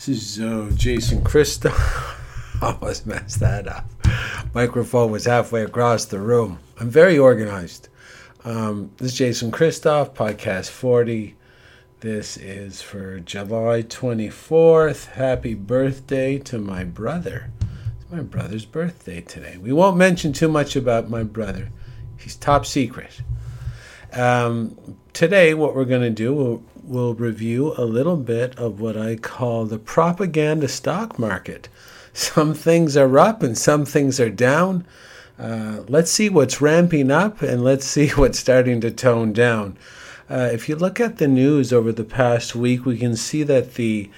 This is uh, Jason Christoff. Almost messed that up. Microphone was halfway across the room. I'm very organized. Um, this is Jason Christoff, podcast 40. This is for July 24th. Happy birthday to my brother. It's my brother's birthday today. We won't mention too much about my brother, he's top secret. Um, today, what we're going to do, we'll, we'll review a little bit of what I call the propaganda stock market. Some things are up and some things are down. Uh, let's see what's ramping up and let's see what's starting to tone down. Uh, if you look at the news over the past week, we can see that the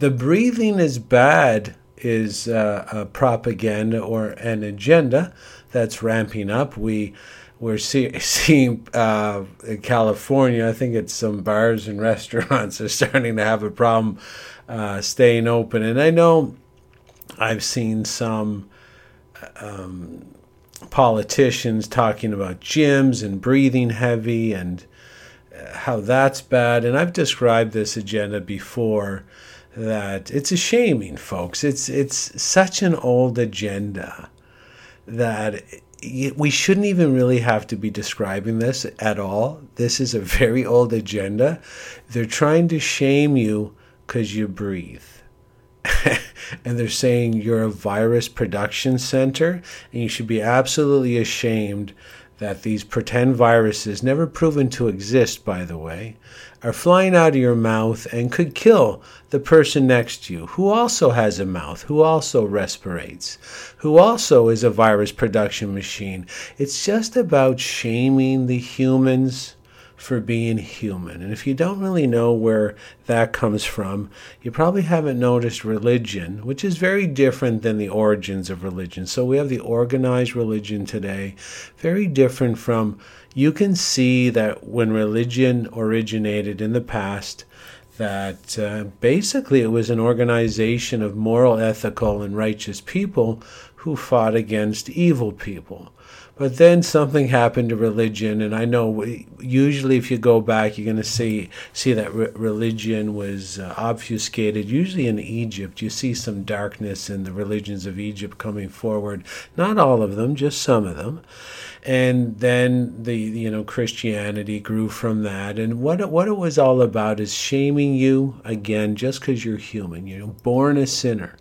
the breathing is bad is uh, a propaganda or an agenda that's ramping up. We we're see, seeing uh, in California, I think it's some bars and restaurants are starting to have a problem uh, staying open. And I know I've seen some um, politicians talking about gyms and breathing heavy and uh, how that's bad. And I've described this agenda before that it's a shaming, folks. It's it's such an old agenda that we shouldn't even really have to be describing this at all. This is a very old agenda. They're trying to shame you because you breathe. and they're saying you're a virus production center, and you should be absolutely ashamed that these pretend viruses, never proven to exist, by the way, are flying out of your mouth and could kill the person next to you, who also has a mouth, who also respirates, who also is a virus production machine. It's just about shaming the humans for being human. And if you don't really know where that comes from, you probably haven't noticed religion, which is very different than the origins of religion. So we have the organized religion today, very different from. You can see that when religion originated in the past, that uh, basically it was an organization of moral, ethical, and righteous people who fought against evil people. But then something happened to religion, and I know usually if you go back, you're going to see see that re- religion was uh, obfuscated. Usually in Egypt, you see some darkness in the religions of Egypt coming forward. Not all of them, just some of them. And then the you know Christianity grew from that, and what it, what it was all about is shaming you again just because you're human. You're born a sinner.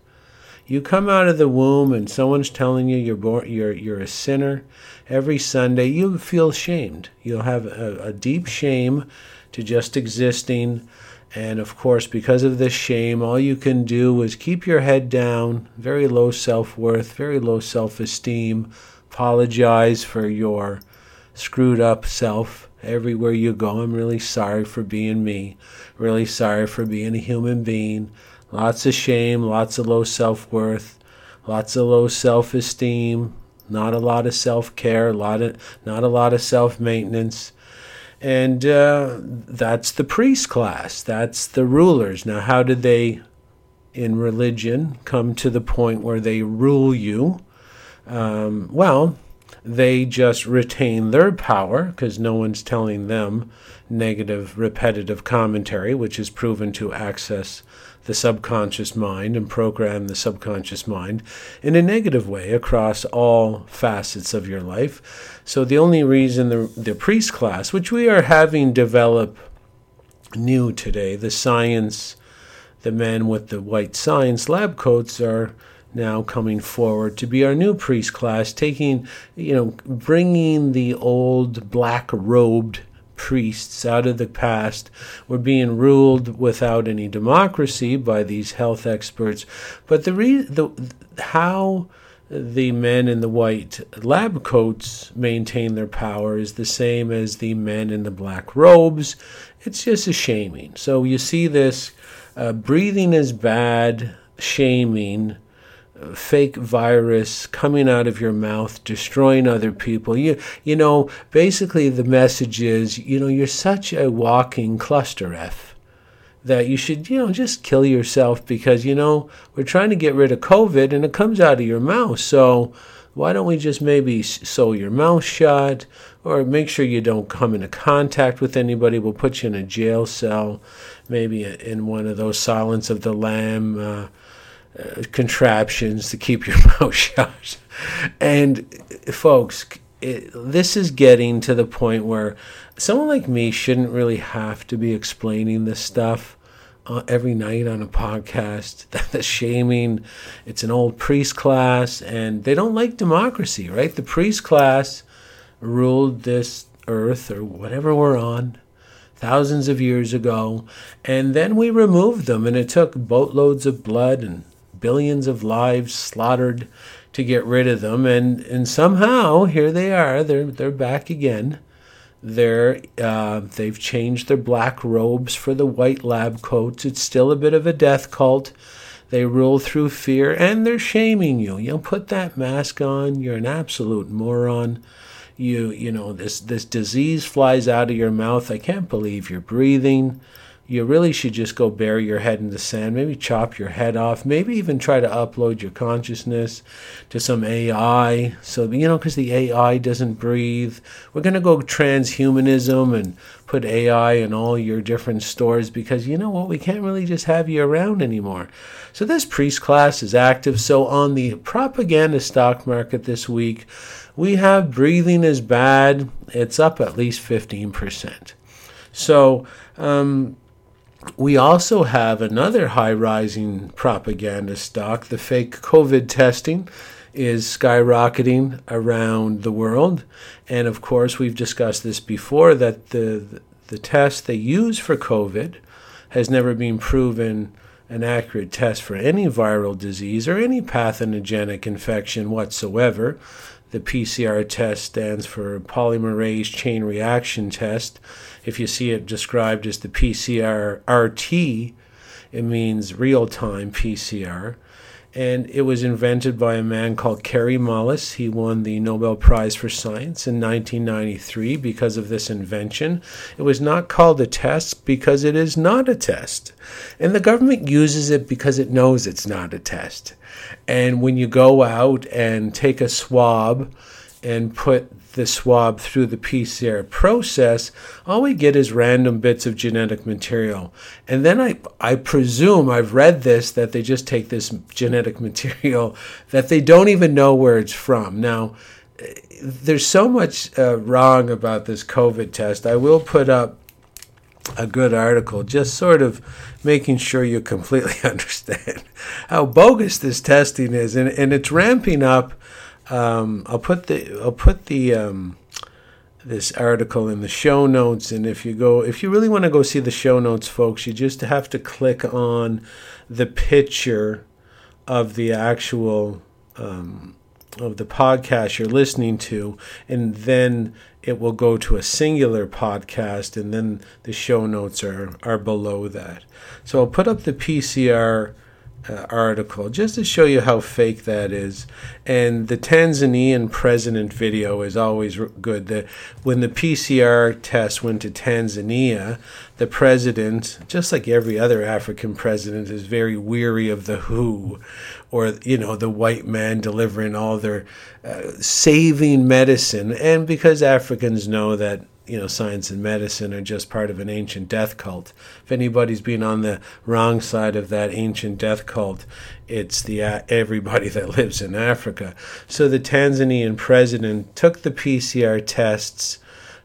You come out of the womb and someone's telling you you're born, you're you're a sinner. Every Sunday you feel shamed. You'll have a, a deep shame to just existing. And of course, because of this shame, all you can do is keep your head down, very low self worth, very low self esteem, apologize for your screwed up self everywhere you go. I'm really sorry for being me, really sorry for being a human being. Lots of shame, lots of low self worth, lots of low self esteem, not a lot of self care, lot of not a lot of self maintenance. And uh, that's the priest class. That's the rulers. Now, how did they, in religion, come to the point where they rule you? Um, well, they just retain their power because no one's telling them negative, repetitive commentary, which is proven to access the subconscious mind and program the subconscious mind in a negative way across all facets of your life. So, the only reason the, the priest class, which we are having develop new today, the science, the men with the white science lab coats are now coming forward to be our new priest class, taking, you know, bringing the old black robed priests out of the past were being ruled without any democracy by these health experts. But the, re- the how the men in the white lab coats maintain their power is the same as the men in the black robes. It's just a shaming. So you see this uh, breathing is bad, shaming fake virus coming out of your mouth, destroying other people. You, you know, basically the message is, you know, you're such a walking cluster F that you should, you know, just kill yourself because, you know, we're trying to get rid of COVID and it comes out of your mouth. So why don't we just maybe sew your mouth shut? or make sure you don't come into contact with anybody. We'll put you in a jail cell, maybe in one of those Silence of the Lamb uh, uh, contraptions to keep your mouth shut. And folks, it, this is getting to the point where someone like me shouldn't really have to be explaining this stuff uh, every night on a podcast. the shaming, it's an old priest class, and they don't like democracy, right? The priest class ruled this earth or whatever we're on thousands of years ago, and then we removed them, and it took boatloads of blood and billions of lives slaughtered to get rid of them, and and somehow here they are. They're they're back again. They're uh, they've changed their black robes for the white lab coats. It's still a bit of a death cult. They rule through fear, and they're shaming you. You know, put that mask on. You're an absolute moron. You you know this this disease flies out of your mouth. I can't believe you're breathing you really should just go bury your head in the sand, maybe chop your head off, maybe even try to upload your consciousness to some AI. So, you know, because the AI doesn't breathe. We're going to go transhumanism and put AI in all your different stores because, you know what, we can't really just have you around anymore. So, this priest class is active. So, on the propaganda stock market this week, we have breathing is bad. It's up at least 15%. So, um, we also have another high rising propaganda stock. The fake COVID testing is skyrocketing around the world. And of course, we've discussed this before that the, the test they use for COVID has never been proven an accurate test for any viral disease or any pathogenic infection whatsoever. The PCR test stands for polymerase chain reaction test. If you see it described as the PCR RT, it means real time PCR. And it was invented by a man called Kary Mullis. He won the Nobel Prize for Science in 1993 because of this invention. It was not called a test because it is not a test. And the government uses it because it knows it's not a test. And when you go out and take a swab and put the swab through the PCR process, all we get is random bits of genetic material. And then I, I presume, I've read this, that they just take this genetic material that they don't even know where it's from. Now, there's so much uh, wrong about this COVID test. I will put up a good article, just sort of making sure you completely understand how bogus this testing is, and, and it's ramping up. Um, I'll put the I'll put the um, this article in the show notes, and if you go, if you really want to go see the show notes, folks, you just have to click on the picture of the actual um, of the podcast you're listening to, and then it will go to a singular podcast, and then the show notes are, are below that. So I'll put up the PCR uh, article just to show you how fake that is. And the Tanzanian president video is always good. The, when the PCR test went to Tanzania, the president, just like every other African president, is very weary of the WHO or, you know, the white man delivering all their uh, saving medicine. And because Africans know that you know, science and medicine are just part of an ancient death cult. If anybody's been on the wrong side of that ancient death cult, it's the uh, everybody that lives in Africa. So the Tanzanian president took the PCR tests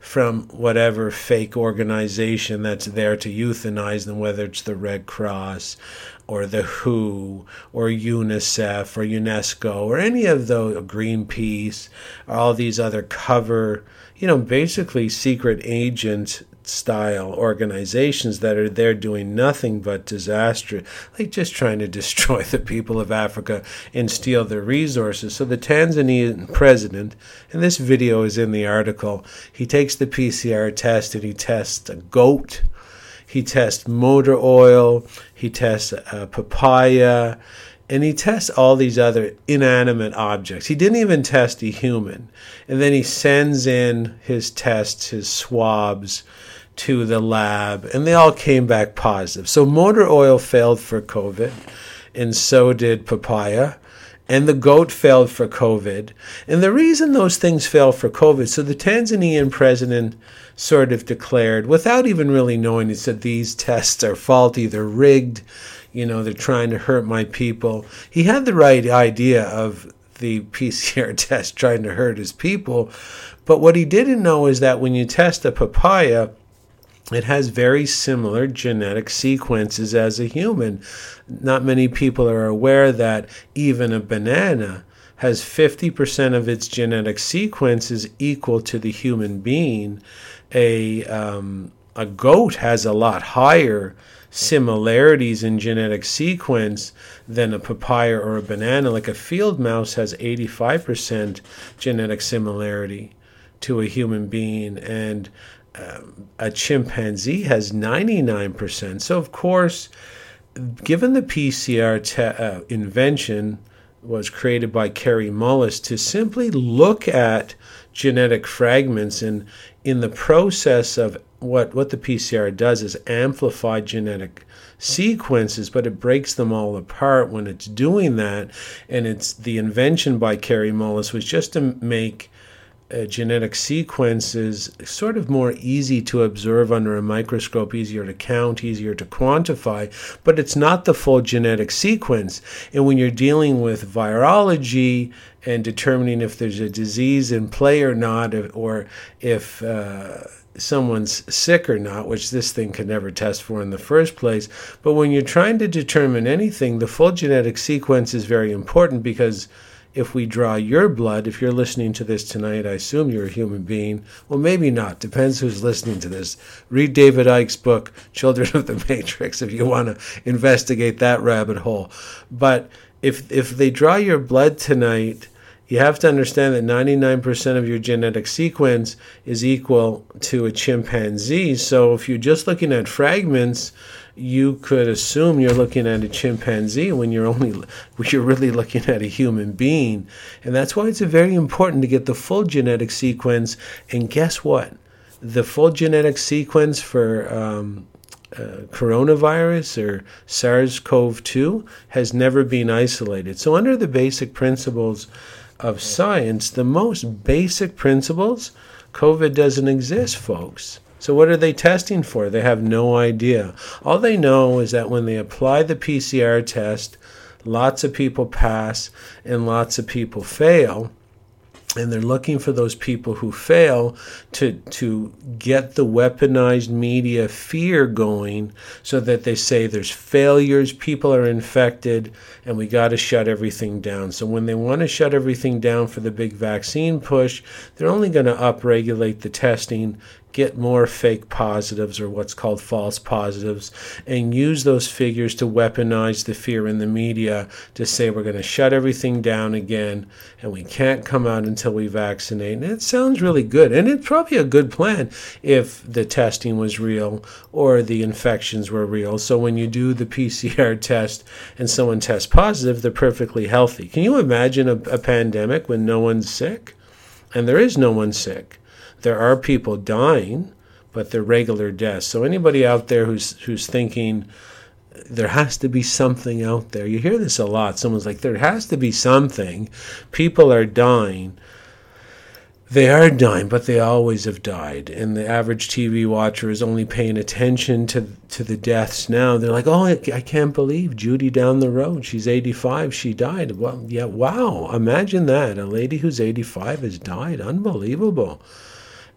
from whatever fake organization that's there to euthanize them, whether it's the Red Cross or the WHO or UNICEF or UNESCO or any of the Greenpeace, all these other cover you know, basically secret agent style organizations that are there doing nothing but disaster, like just trying to destroy the people of Africa and steal their resources. So the Tanzanian president, and this video is in the article, he takes the PCR test and he tests a goat. He tests motor oil. He tests uh, papaya and he tests all these other inanimate objects. He didn't even test a human. And then he sends in his tests, his swabs to the lab, and they all came back positive. So motor oil failed for COVID, and so did papaya. and the goat failed for COVID. And the reason those things failed for COVID, so the Tanzanian president sort of declared, without even really knowing, he said these tests are faulty, they're rigged, you know, they're trying to hurt my people. He had the right idea of the PCR test trying to hurt his people. But what he didn't know is that when you test a papaya, it has very similar genetic sequences as a human. Not many people are aware that even a banana has 50% of its genetic sequences equal to the human being. A, um, a goat has a lot higher similarities in genetic sequence than a papaya or a banana. Like a field mouse has 85% genetic similarity to a human being, and a chimpanzee has 99%. So, of course, given the PCR te- uh, invention was created by Kary Mullis to simply look at genetic fragments and in the process of what, what the PCR does is amplify genetic sequences, but it breaks them all apart when it's doing that. And it's the invention by Kary Mullis was just to make uh, genetic is sort of more easy to observe under a microscope, easier to count, easier to quantify, but it's not the full genetic sequence. And when you're dealing with virology and determining if there's a disease in play or not, or if uh, someone's sick or not, which this thing could never test for in the first place. But when you're trying to determine anything, the full genetic sequence is very important because if we draw your blood, if you're listening to this tonight, I assume you're a human being. Well, maybe not. Depends who's listening to this. Read David Icke's book, Children of the Matrix, if you want to investigate that rabbit hole. But if if they draw your blood tonight, you have to understand that 99% of your genetic sequence is equal to a chimpanzee. So if you're just looking at fragments, you could assume you're looking at a chimpanzee when you're only you're really looking at a human being. And that's why it's very important to get the full genetic sequence. And guess what? The full genetic sequence for um, uh, coronavirus or SARS-CoV-2 has never been isolated. So under the basic principles of science the most basic principles COVID doesn't exist folks so, what are they testing for? They have no idea. All they know is that when they apply the PCR test, lots of people pass and lots of people fail and they're looking for those people who fail to to get the weaponized media fear going so that they say there's failures people are infected and we got to shut everything down so when they want to shut everything down for the big vaccine push they're only going to upregulate the testing get more fake positives or what's called false positives and use those figures to weaponize the fear in the media to say we're going to shut everything down again and we can't come out until we vaccinate. And it sounds really good. And it's probably a good plan if the testing was real or the infections were real. So when you do the PCR test and someone tests positive, they're perfectly healthy. Can you imagine a, a pandemic when no one's sick? And there is no one sick there are people dying, but they're regular deaths. So anybody out there who's who's thinking there has to be something out there. You hear this a lot. Someone's like, there has to be something. People are dying. They are dying, but they always have died. And the average TV watcher is only paying attention to to the deaths now. They're like, oh, I, I can't believe Judy down the road. She's 85. She died. Well, yeah, wow. Imagine that. A lady who's 85 has died. Unbelievable.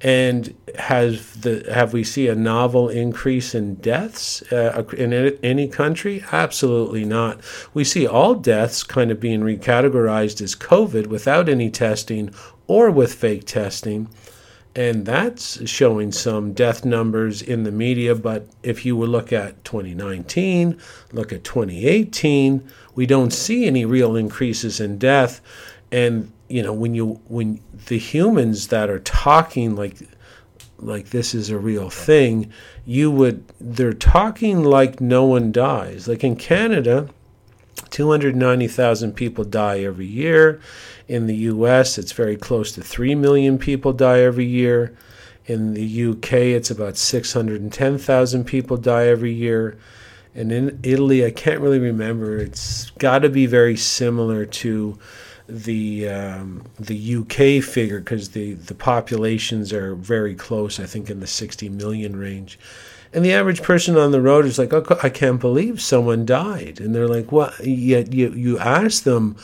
And has the have we see a novel increase in deaths uh, in any country? Absolutely not. We see all deaths kind of being recategorized as COVID without any testing or with fake testing. And that's showing some death numbers in the media. But if you would look at 2019, look at 2018, we don't see any real increases in death. And you know when you when the humans that are talking like like this is a real thing you would they're talking like no one dies. Like in canada 290,000 people die every year. In the US it's very close to 3 million people die every year. In the UK it's about 610,000 people die every year. And in Italy, I can't really remember. It's got to be very similar to the um, the UK figure because the the populations are very close. I think in the 60 million range. And the average person on the road is like, oh, I can't believe someone died. And they're like, what? Yet you, you ask them,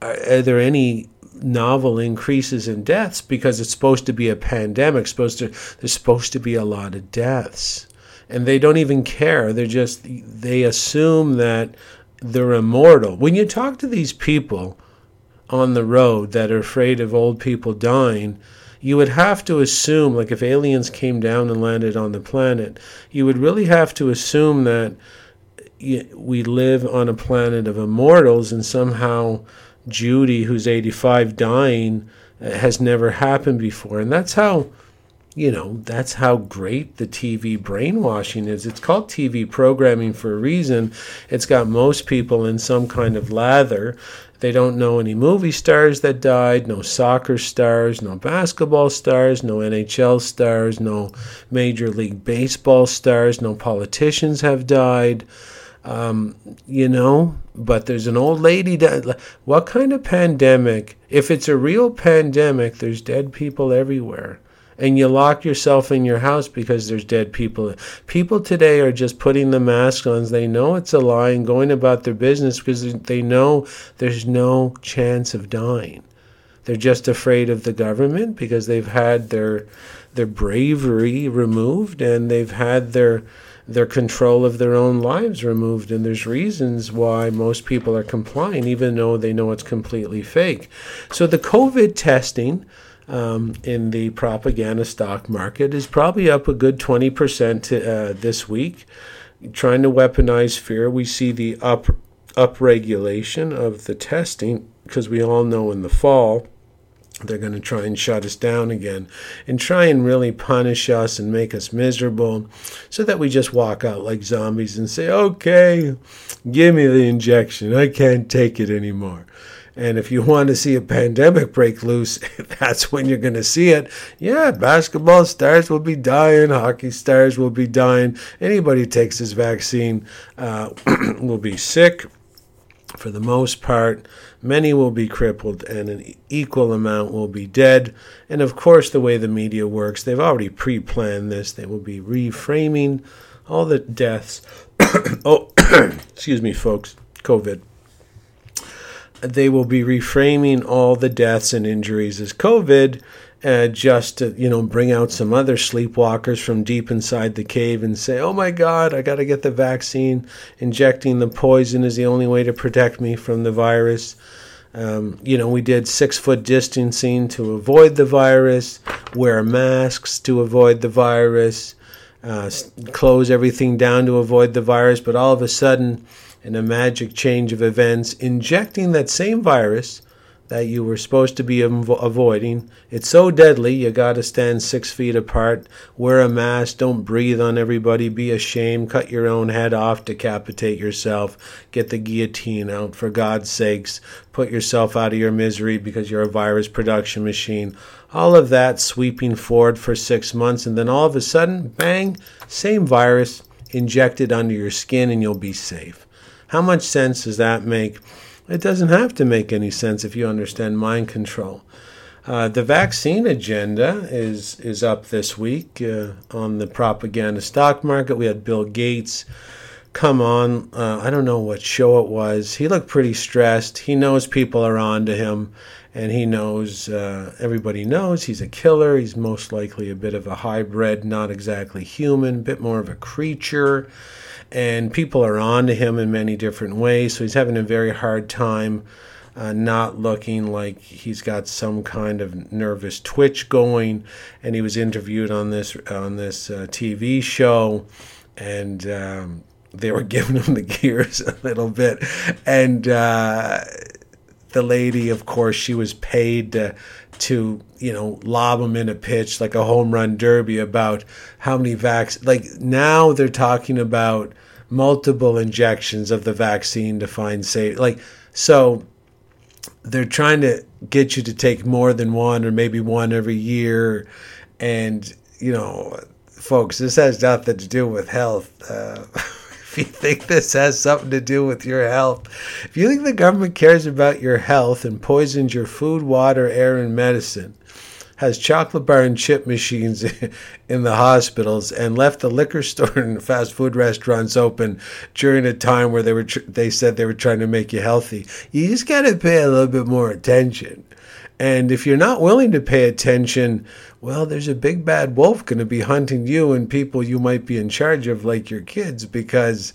are, are there any novel increases in deaths because it's supposed to be a pandemic supposed to there's supposed to be a lot of deaths and they don't even care they're just they assume that they're immortal when you talk to these people on the road that are afraid of old people dying you would have to assume like if aliens came down and landed on the planet you would really have to assume that we live on a planet of immortals and somehow Judy, who's 85, dying uh, has never happened before. And that's how, you know, that's how great the TV brainwashing is. It's called TV programming for a reason. It's got most people in some kind of lather. They don't know any movie stars that died, no soccer stars, no basketball stars, no NHL stars, no Major League Baseball stars, no politicians have died. Um, you know, but there's an old lady that. What kind of pandemic? If it's a real pandemic, there's dead people everywhere. And you lock yourself in your house because there's dead people. People today are just putting the mask on. They know it's a lie and going about their business because they know there's no chance of dying. They're just afraid of the government because they've had their their bravery removed and they've had their their control of their own lives removed. And there's reasons why most people are complying, even though they know it's completely fake. So the COVID testing. Um, in the propaganda stock market is probably up a good 20% to, uh, this week. Trying to weaponize fear, we see the up upregulation of the testing because we all know in the fall they're going to try and shut us down again and try and really punish us and make us miserable so that we just walk out like zombies and say, okay, give me the injection. I can't take it anymore. And if you want to see a pandemic break loose, that's when you're going to see it. Yeah, basketball stars will be dying, hockey stars will be dying. Anybody takes this vaccine uh, will be sick for the most part. Many will be crippled, and an equal amount will be dead. And of course, the way the media works, they've already pre planned this. They will be reframing all the deaths. oh, excuse me, folks, COVID. They will be reframing all the deaths and injuries as COVID uh, just to you know bring out some other sleepwalkers from deep inside the cave and say, "Oh my God, I got to get the vaccine. Injecting the poison is the only way to protect me from the virus." Um, you know, we did six foot distancing to avoid the virus, wear masks to avoid the virus, uh, close everything down to avoid the virus. But all of a sudden, in a magic change of events, injecting that same virus that you were supposed to be avo- avoiding. It's so deadly, you got to stand six feet apart, wear a mask, don't breathe on everybody, be ashamed, cut your own head off, decapitate yourself, get the guillotine out, for God's sakes, put yourself out of your misery because you're a virus production machine. All of that sweeping forward for six months, and then all of a sudden, bang, same virus injected under your skin, and you'll be safe. How much sense does that make? It doesn't have to make any sense if you understand mind control. Uh, the vaccine agenda is is up this week uh, on the propaganda stock market. We had Bill Gates come on. Uh, I don't know what show it was. He looked pretty stressed. He knows people are on to him, and he knows uh, everybody knows he's a killer. He's most likely a bit of a hybrid, not exactly human, bit more of a creature and people are on to him in many different ways. So he's having a very hard time uh, not looking like he's got some kind of nervous twitch going. And he was interviewed on this on this uh, TV show, and um, they were giving him the gears a little bit. And uh, the lady, of course, she was paid to to you know lob them in a pitch like a home run derby about how many vax. Like now they're talking about multiple injections of the vaccine to find safe. Like so, they're trying to get you to take more than one or maybe one every year, and you know, folks, this has nothing to do with health. Uh, if you think this has something to do with your health, if you think the government cares about your health and poisons your food, water, air, and medicine, has chocolate bar and chip machines in the hospitals and left the liquor store and fast food restaurants open during a time where they were tr- they said they were trying to make you healthy. You just got to pay a little bit more attention. And if you're not willing to pay attention, well, there's a big bad wolf going to be hunting you and people you might be in charge of, like your kids, because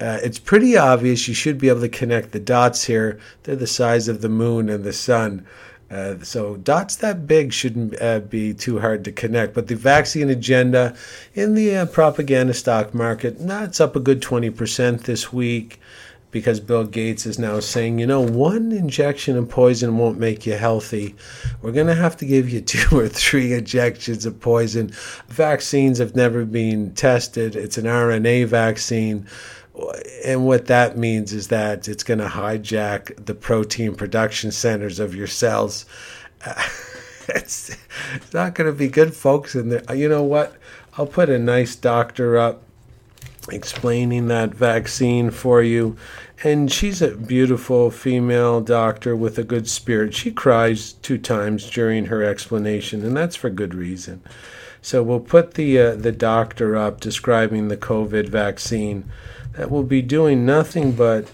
uh, it's pretty obvious you should be able to connect the dots here. They're the size of the moon and the sun. Uh, so dots that big shouldn't uh, be too hard to connect. But the vaccine agenda in the uh, propaganda stock market, it's up a good 20% this week because Bill Gates is now saying, you know, one injection of poison won't make you healthy. We're going to have to give you two or three injections of poison. Vaccines have never been tested. It's an RNA vaccine. And what that means is that it's going to hijack the protein production centers of your cells. it's, not going to be good, folks. And you know what? I'll put a nice doctor up explaining that vaccine for you. And she's a beautiful female doctor with a good spirit. She cries two times during her explanation, and that's for good reason. So we'll put the uh, the doctor up describing the COVID vaccine that will be doing nothing but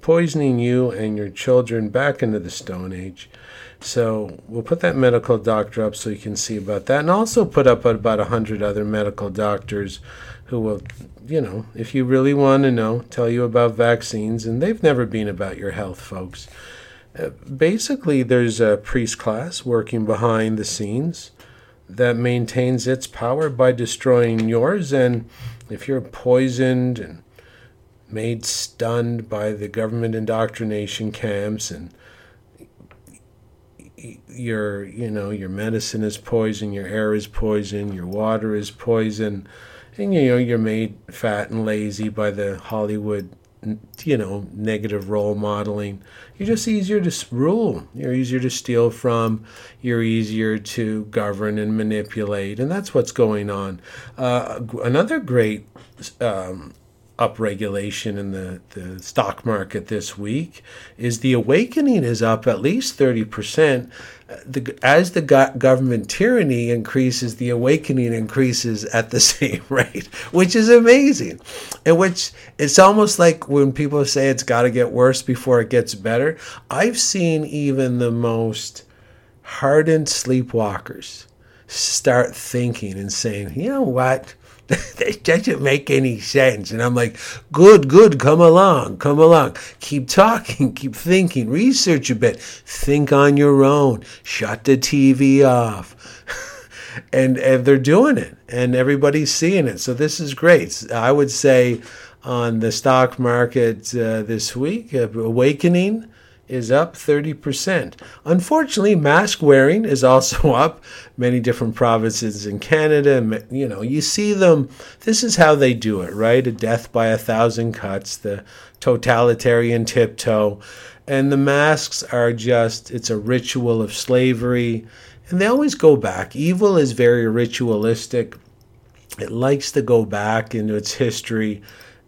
poisoning you and your children back into the Stone Age. So we'll put that medical doctor up so you can see about that, and also put up about a hundred other medical doctors who will, you know, if you really want to know, tell you about vaccines, and they've never been about your health, folks. Uh, basically, there's a priest class working behind the scenes that maintains its power by destroying yours, and if you're poisoned and made stunned by the government indoctrination camps and your you know your medicine is poison your air is poison your water is poison and you know you're made fat and lazy by the hollywood you know negative role modeling. You're just easier to rule. You're easier to steal from. You're easier to govern and manipulate. And that's what's going on. Uh, another great um, upregulation in the, the stock market this week is the awakening is up at least 30%. The, as the go- government tyranny increases, the awakening increases at the same rate, which is amazing. And which it's almost like when people say it's got to get worse before it gets better. I've seen even the most hardened sleepwalkers start thinking and saying, you know what? that doesn't make any sense. And I'm like, good, good, come along, come along. Keep talking, keep thinking, research a bit, think on your own, shut the TV off. and, and they're doing it, and everybody's seeing it. So this is great. I would say on the stock market uh, this week, uh, awakening is up 30%. Unfortunately, mask wearing is also up. Many different provinces in Canada, you know, you see them. This is how they do it, right? A death by a thousand cuts, the totalitarian tiptoe. And the masks are just, it's a ritual of slavery. And they always go back. Evil is very ritualistic, it likes to go back into its history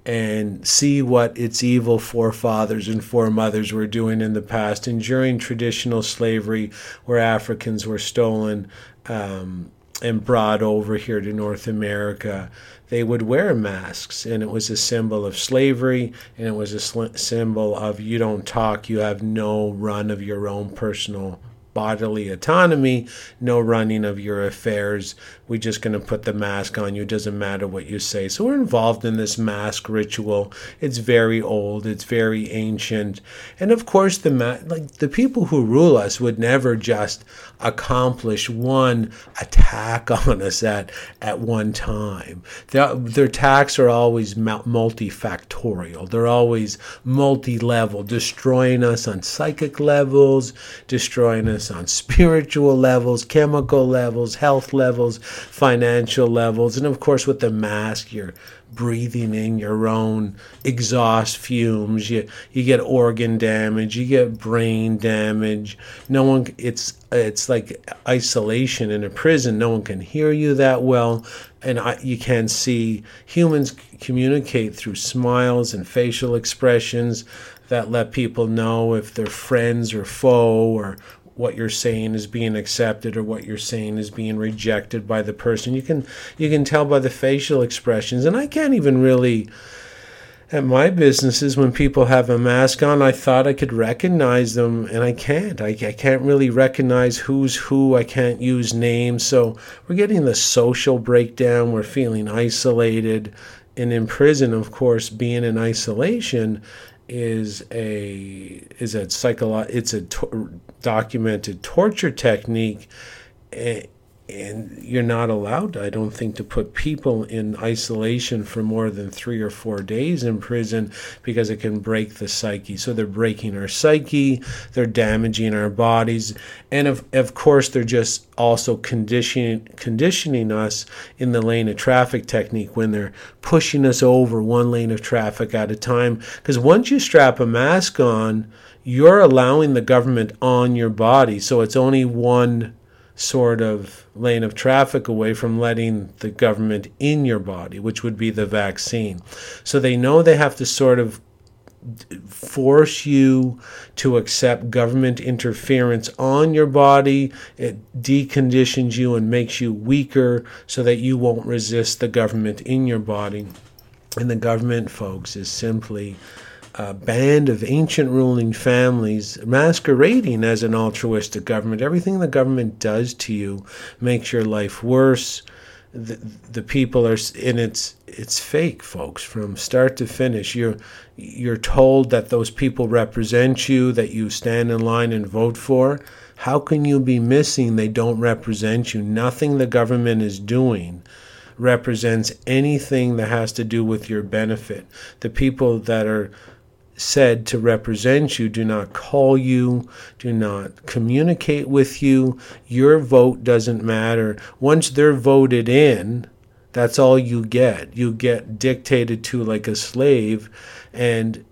and see what its evil forefathers and foremothers were doing in the past, enduring traditional slavery where Africans were stolen um, and brought over here to North America. They would wear masks, and it was a symbol of slavery, and it was a sl- symbol of you don't talk, you have no run of your own personal bodily autonomy, no running of your affairs. We're just going to put the mask on you. It doesn't matter what you say. So we're involved in this mask ritual. It's very old. It's very ancient. And of course, the ma- like the people who rule us would never just accomplish one attack on us at at one time. Their, their attacks are always multifactorial. They're always multi-level, destroying us on psychic levels, destroying us on spiritual levels, chemical levels, health levels, financial levels, and of course, with the mask, you're breathing in your own exhaust fumes. You you get organ damage, you get brain damage. No one. It's it's like isolation in a prison. No one can hear you that well, and I, you can see humans communicate through smiles and facial expressions that let people know if they're friends or foe or what you're saying is being accepted or what you're saying is being rejected by the person. You can you can tell by the facial expressions, and I can't even really. At my businesses, when people have a mask on, I thought I could recognize them, and I can't. I, I can't really recognize who's who. I can't use names. So we're getting the social breakdown. We're feeling isolated. And in prison, of course, being in isolation, is a is a psycholo- it's a documented torture technique eh, and you're not allowed, I don't think, to put people in isolation for more than three or four days in prison because it can break the psyche. So they're breaking our psyche, they're damaging our bodies, and of, of course, they're just also conditioning, conditioning us in the lane of traffic technique when they're pushing us over one lane of traffic at a time. Because once you strap a mask on, you're allowing the government on your body. So it's only one sort of lane of traffic away from letting the government in your body, which would be the vaccine. So they know they have to sort of force you to accept government interference on your body. It deconditions you and makes you weaker so that you won't resist the government in your body. And the government, folks, is simply a band of ancient ruling families masquerading as an altruistic government. Everything the government does to you makes your life worse. The, the people are and it's it's fake folks from start to finish you're you're told that those people represent you that you stand in line and vote for how can you be missing they don't represent you nothing the government is doing represents anything that has to do with your benefit the people that are said to represent you do not call you, do not communicate with you. Your vote doesn't matter. Once they're voted in, that's all you get. You get dictated to like a slave. And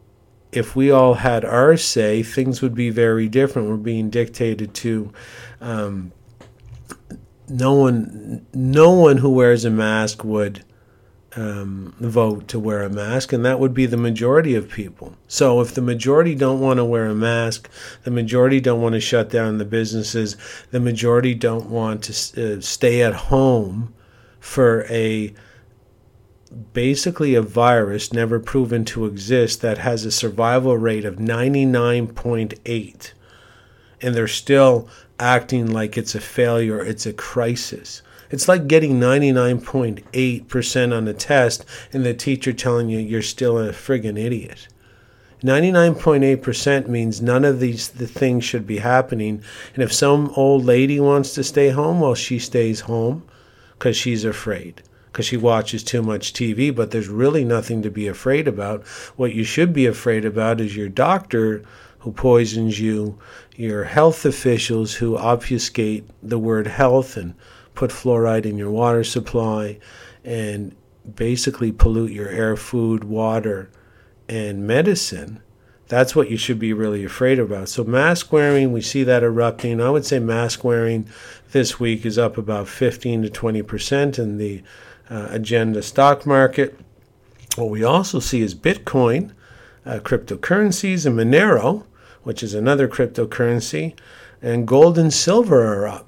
if we all had our say, things would be very different. We're being dictated to. Um, no one, no one who wears a mask would um, vote to wear a mask, and that would be the majority of people. So, if the majority don't want to wear a mask, the majority don't want to shut down the businesses, the majority don't want to uh, stay at home for a basically a virus never proven to exist that has a survival rate of 99.8 and they're still acting like it's a failure, it's a crisis. It's like getting 99.8% on a test and the teacher telling you you're still a friggin' idiot. 99.8% means none of these the things should be happening. And if some old lady wants to stay home, well, she stays home because she's afraid, because she watches too much TV. But there's really nothing to be afraid about. What you should be afraid about is your doctor who poisons you, your health officials who obfuscate the word health and put fluoride in your water supply and basically pollute your air, food, water, and medicine, that's what you should be really afraid about. So, mask wearing, we see that erupting. I would say mask wearing this week is up about 15 to 20% in the uh, agenda stock market. What we also see is Bitcoin, uh, cryptocurrencies, and Monero, which is another cryptocurrency, and gold and silver are up.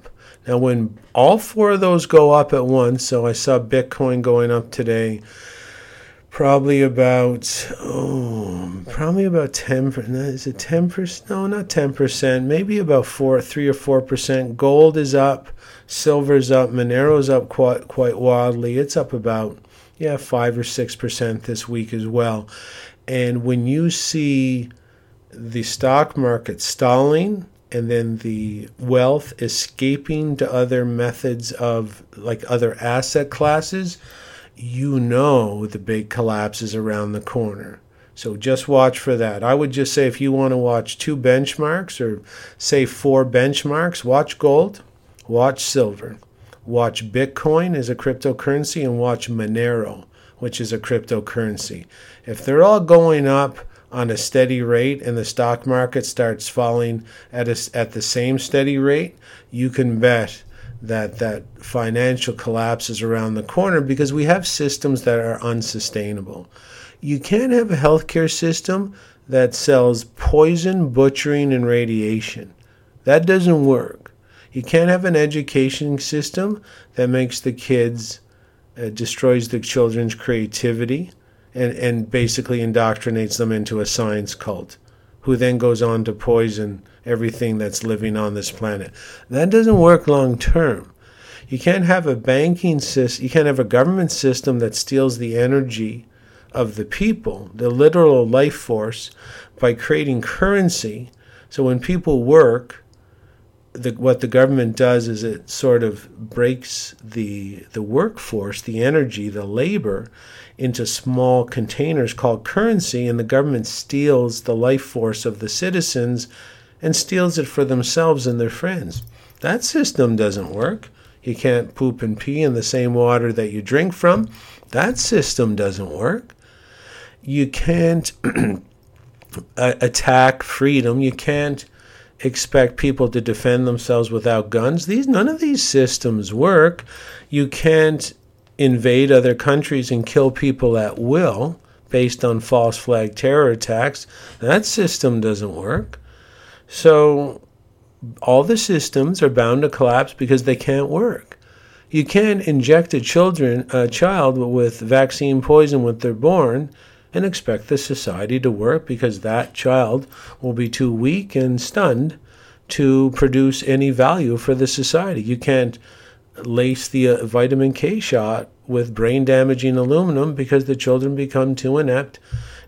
Now, when all four of those go up at once, so I saw Bitcoin going up today, probably about oh, probably about ten. Is it ten percent? No, not ten percent. Maybe about four, three or four percent. Gold is up, silver's up, Monero's up quite quite wildly. It's up about yeah five or six percent this week as well. And when you see the stock market stalling and then the wealth escaping to other methods of like other asset classes, you know the big collapse is around the corner. So just watch for that. I would just say if you want to watch two benchmarks or say four benchmarks, watch gold, watch silver, watch Bitcoin as a cryptocurrency, and watch Monero, which is a cryptocurrency. If they're all going up on a steady rate and the stock market starts falling at, a, at the same steady rate, you can bet that that financial collapse is around the corner because we have systems that are unsustainable. You can't have a healthcare system that sells poison, butchering, and radiation. That doesn't work. You can't have an education system that makes the kids, uh, destroys the children's creativity, and, and basically indoctrinates them into a science cult, who then goes on to poison everything that's living on this planet. That doesn't work long term. You can't have a banking system, you can't have a government system that steals the energy of the people, the literal life force, by creating currency. So when people work, the, what the government does is it sort of breaks the the workforce, the energy, the labor, into small containers called currency, and the government steals the life force of the citizens and steals it for themselves and their friends. That system doesn't work. You can't poop and pee in the same water that you drink from. That system doesn't work you can't attack freedom. You can't expect people to defend themselves without guns. These none of these systems work. You can't invade other countries and kill people at will based on false flag terror attacks. That system doesn't work. So all the systems are bound to collapse because they can't work. You can't inject a children a child with vaccine poison when they're born and expect the society to work because that child will be too weak and stunned to produce any value for the society. You can't lace the uh, vitamin K shot with brain damaging aluminum because the children become too inept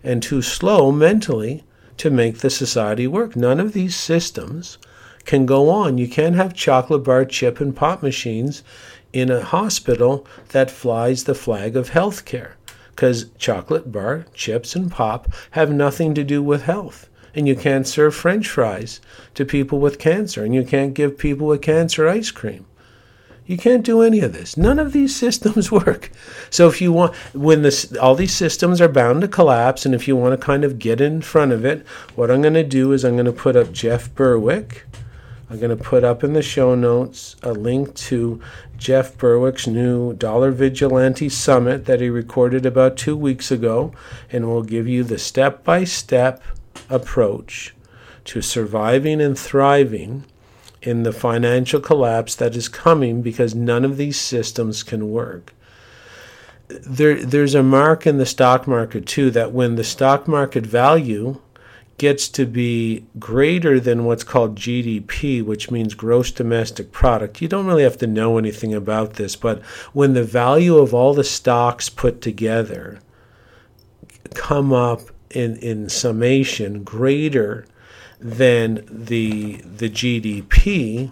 and too slow mentally to make the society work. None of these systems can go on. You can't have chocolate bar chip and pop machines in a hospital that flies the flag of healthcare because chocolate bar, chips, and pop have nothing to do with health. And you can't serve french fries to people with cancer, and you can't give people with cancer ice cream. You can't do any of this. None of these systems work. So if you want, when this, all these systems are bound to collapse, and if you want to kind of get in front of it, what I'm going to do is I'm going to put up Jeff Berwick. I'm going to put up in the show notes a link to Jeff Berwick's new Dollar Vigilante Summit that he recorded about two weeks ago, and will give you the step by step approach to surviving and thriving in the financial collapse that is coming because none of these systems can work. There, there's a mark in the stock market too that when the stock market value gets to be greater than what's called GDP, which means gross domestic product. You don't really have to know anything about this, but when the value of all the stocks put together come up in, in summation greater than the the GDP,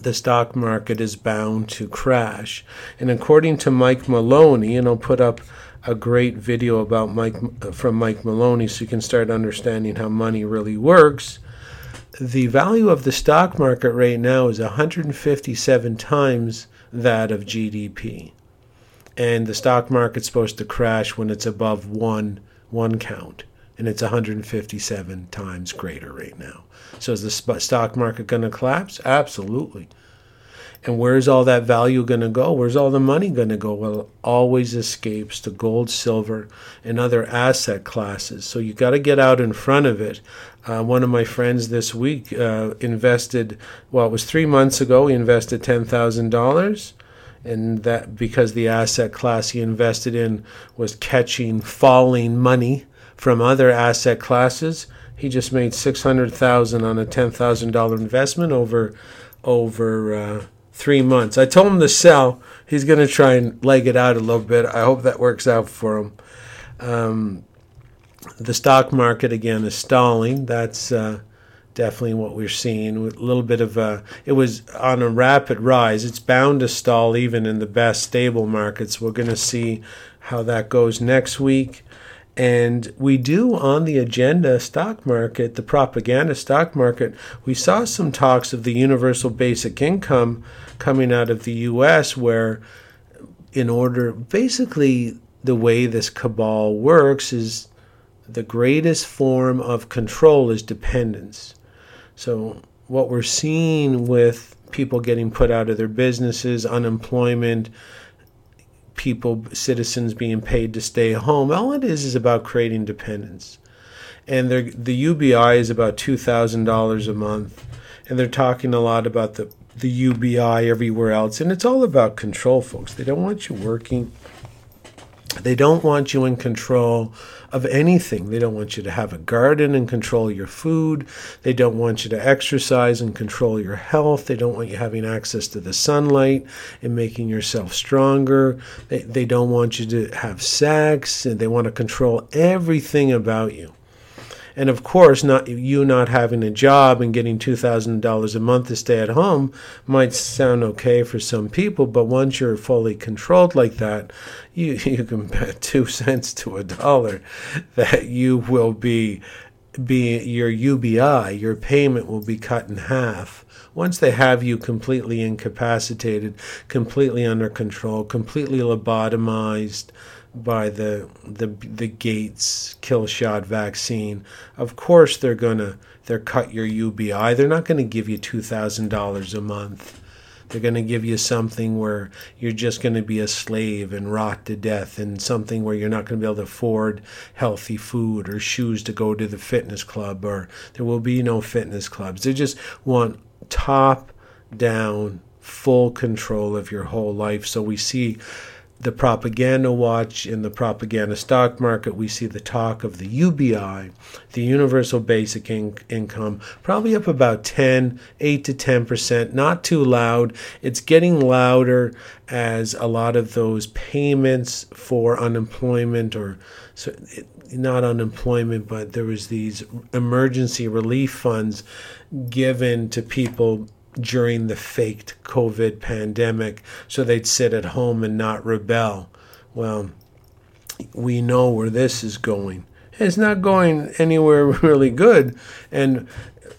the stock market is bound to crash. And according to Mike Maloney, and I'll put up a great video about Mike from Mike Maloney so you can start understanding how money really works. The value of the stock market right now is 157 times that of GDP. And the stock market's supposed to crash when it's above one one count and it's 157 times greater right now. So is the stock market going to collapse? Absolutely. And where's all that value going to go? Where's all the money going to go? Well, it always escapes to gold, silver, and other asset classes. So you got to get out in front of it. Uh, one of my friends this week uh, invested, well, it was three months ago, he invested $10,000 and that because the asset class he invested in was catching falling money from other asset classes he just made 600000 on a $10000 investment over over uh, three months. I told him to sell. He's going to try and leg it out a little bit. I hope that works out for him. Um, the stock market again is stalling. That's uh, definitely what we're seeing. A little bit of a, it was on a rapid rise. It's bound to stall even in the best stable markets. We're going to see how that goes next week. And we do on the agenda stock market, the propaganda stock market, we saw some talks of the universal basic income coming out of the US where in order basically the way this cabal works is the greatest form of control is dependence. So what we're seeing with people getting put out of their businesses, unemployment, people, citizens being paid to stay home. All it is is about creating dependence. And the UBI is about $2,000 a month. And they're talking a lot about the, the UBI everywhere else. And it's all about control, folks. They don't want you working they don't want you in control of anything. They don't want you to have a garden and control your food. They don't want you to exercise and control your health. They don't want you having access to the sunlight and making yourself stronger. They, they don't want you to have sex. And they want to control everything about you. And of course, not you not having a job and getting two thousand dollars a month to stay at home might sound okay for some people, but once you're fully controlled like that, you you can bet two cents to a dollar that you will be be your UBI, your payment will be cut in half. Once they have you completely incapacitated, completely under control, completely lobotomized, by the the the Gates kill shot vaccine, of course they're gonna they're cut your UBI. They're not gonna give you two thousand dollars a month. They're to give you something where you're just to be a slave and rot to death, and something where you're not to be able to afford healthy food or shoes to go to the fitness club, or there will be no fitness clubs. They just want top down, full control of your whole life. So we see the propaganda watch in the propaganda stock market, we see the talk of the UBI, the universal basic in- income, probably up about 10, 8 to 10%, not too loud. It's getting louder as a lot of those payments for unemployment or so it, not unemployment, but there was these emergency relief funds given to people during the faked COVID pandemic so they'd sit at home and not rebel. Well, we know where this is going. It's not going anywhere really good. And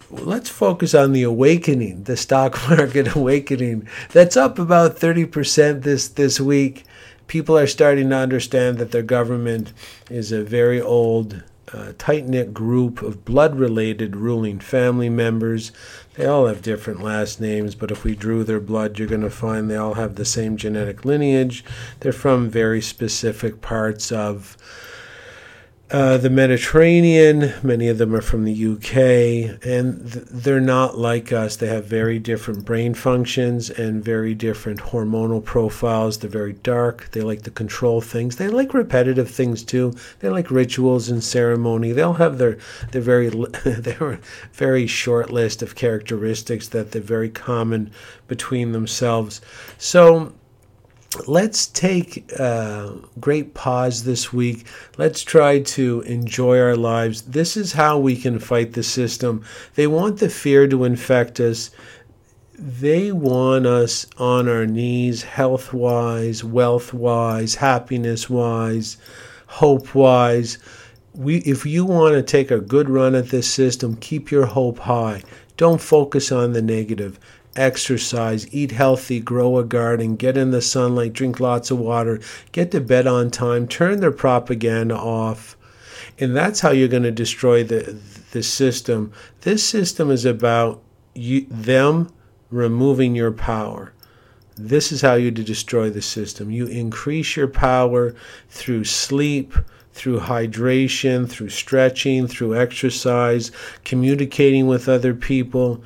let's focus on the awakening, the stock market awakening. That's up about 30% this, this week. People are starting to understand that their government is a very old, uh, tight knit group of blood related ruling family members they all have different last names, but if we drew their blood, you're going to find they all have the same genetic lineage. They're from very specific parts of uh, the Mediterranean. Many of them are from the UK, and th- they're not like us. They have very different brain functions and very different hormonal profiles. They're very dark. They like to control things. They like repetitive things too. They like rituals and ceremony. They'll have their their very their very short list of characteristics that they're very common between themselves. So let's take a great pause this week. Let's try to enjoy our lives. This is how we can fight the system. They want the fear to infect us. They want us on our knees, health wise, wealth wise, happiness wise, hope wise. We, if you want to take a good run at this system, keep your hope high. Don't focus on the negative exercise, eat healthy, grow a garden, get in the sunlight, drink lots of water, get to bed on time, turn their propaganda off. And that's how you're going to destroy the, the system. This system is about you, them removing your power. This is how you destroy the system. You increase your power through sleep, through hydration, through stretching, through exercise, communicating with other people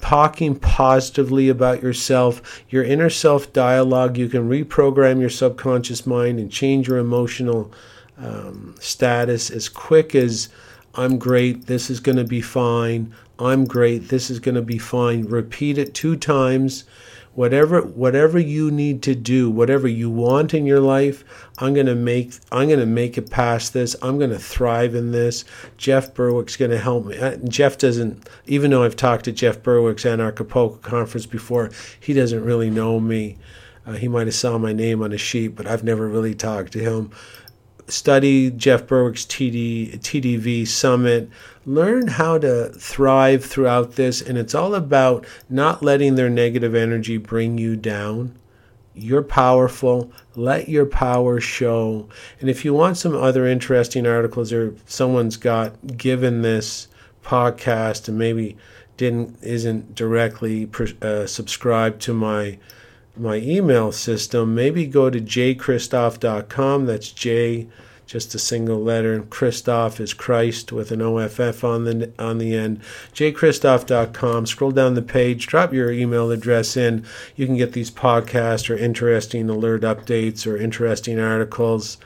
talking positively about yourself, your inner self dialogue. You can reprogram your subconscious mind and change your emotional um, status as quick as I'm great, this is going to be fine, I'm great, this is going to be fine. Repeat it two times whatever whatever you need to do whatever you want in your life i'm going to make i'm going to make it past this. I'm going to thrive in this. Jeff berwick's going to help me. Jeff doesn't even though i've talked to jeff berwick's anarchapulco conference before he doesn't really know me. Uh, he might have saw my name on a sheet but i've never really talked to him study Jeff Berwick's TD, TDV Summit. Learn how to thrive throughout this. And it's all about not letting their negative energy bring you down. You're powerful. Let your power show. And if you want some other interesting articles or someone's got given this podcast and maybe didn't isn't directly uh, subscribed to my my email system, maybe go to jchristoff.com. That's J, just a single letter. And Christoff is Christ with an OFF on the on the end. jchristoff.com. Scroll down the page, drop your email address in. You can get these podcasts or interesting alert updates or interesting articles.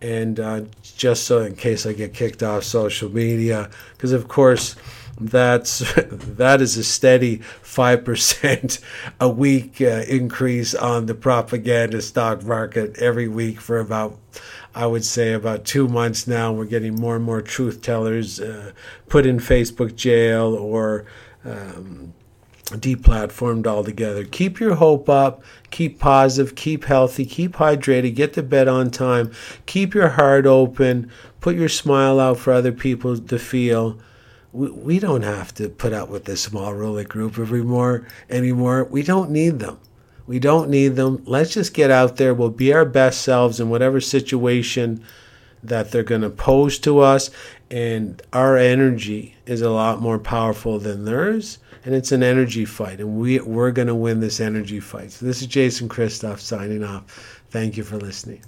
And uh, just so in case I get kicked off social media, because of course that's that is a steady five percent a week uh, increase on the propaganda stock market every week for about I would say about two months now. We're getting more and more truth tellers uh, put in Facebook jail or. Um, deplatformed altogether. Keep your hope up, keep positive, keep healthy, keep hydrated, get to bed on time, keep your heart open, put your smile out for other people to feel we, we don't have to put up with this small ruler group anymore. Anymore, we don't need them. We don't need them. Let's just get out there. We'll be our best selves in whatever situation that they're going to pose to us. And our energy is a lot more powerful than theirs. And it's an energy fight. And we, we're going to win this energy fight. So this is Jason Christoff signing off. Thank you for listening.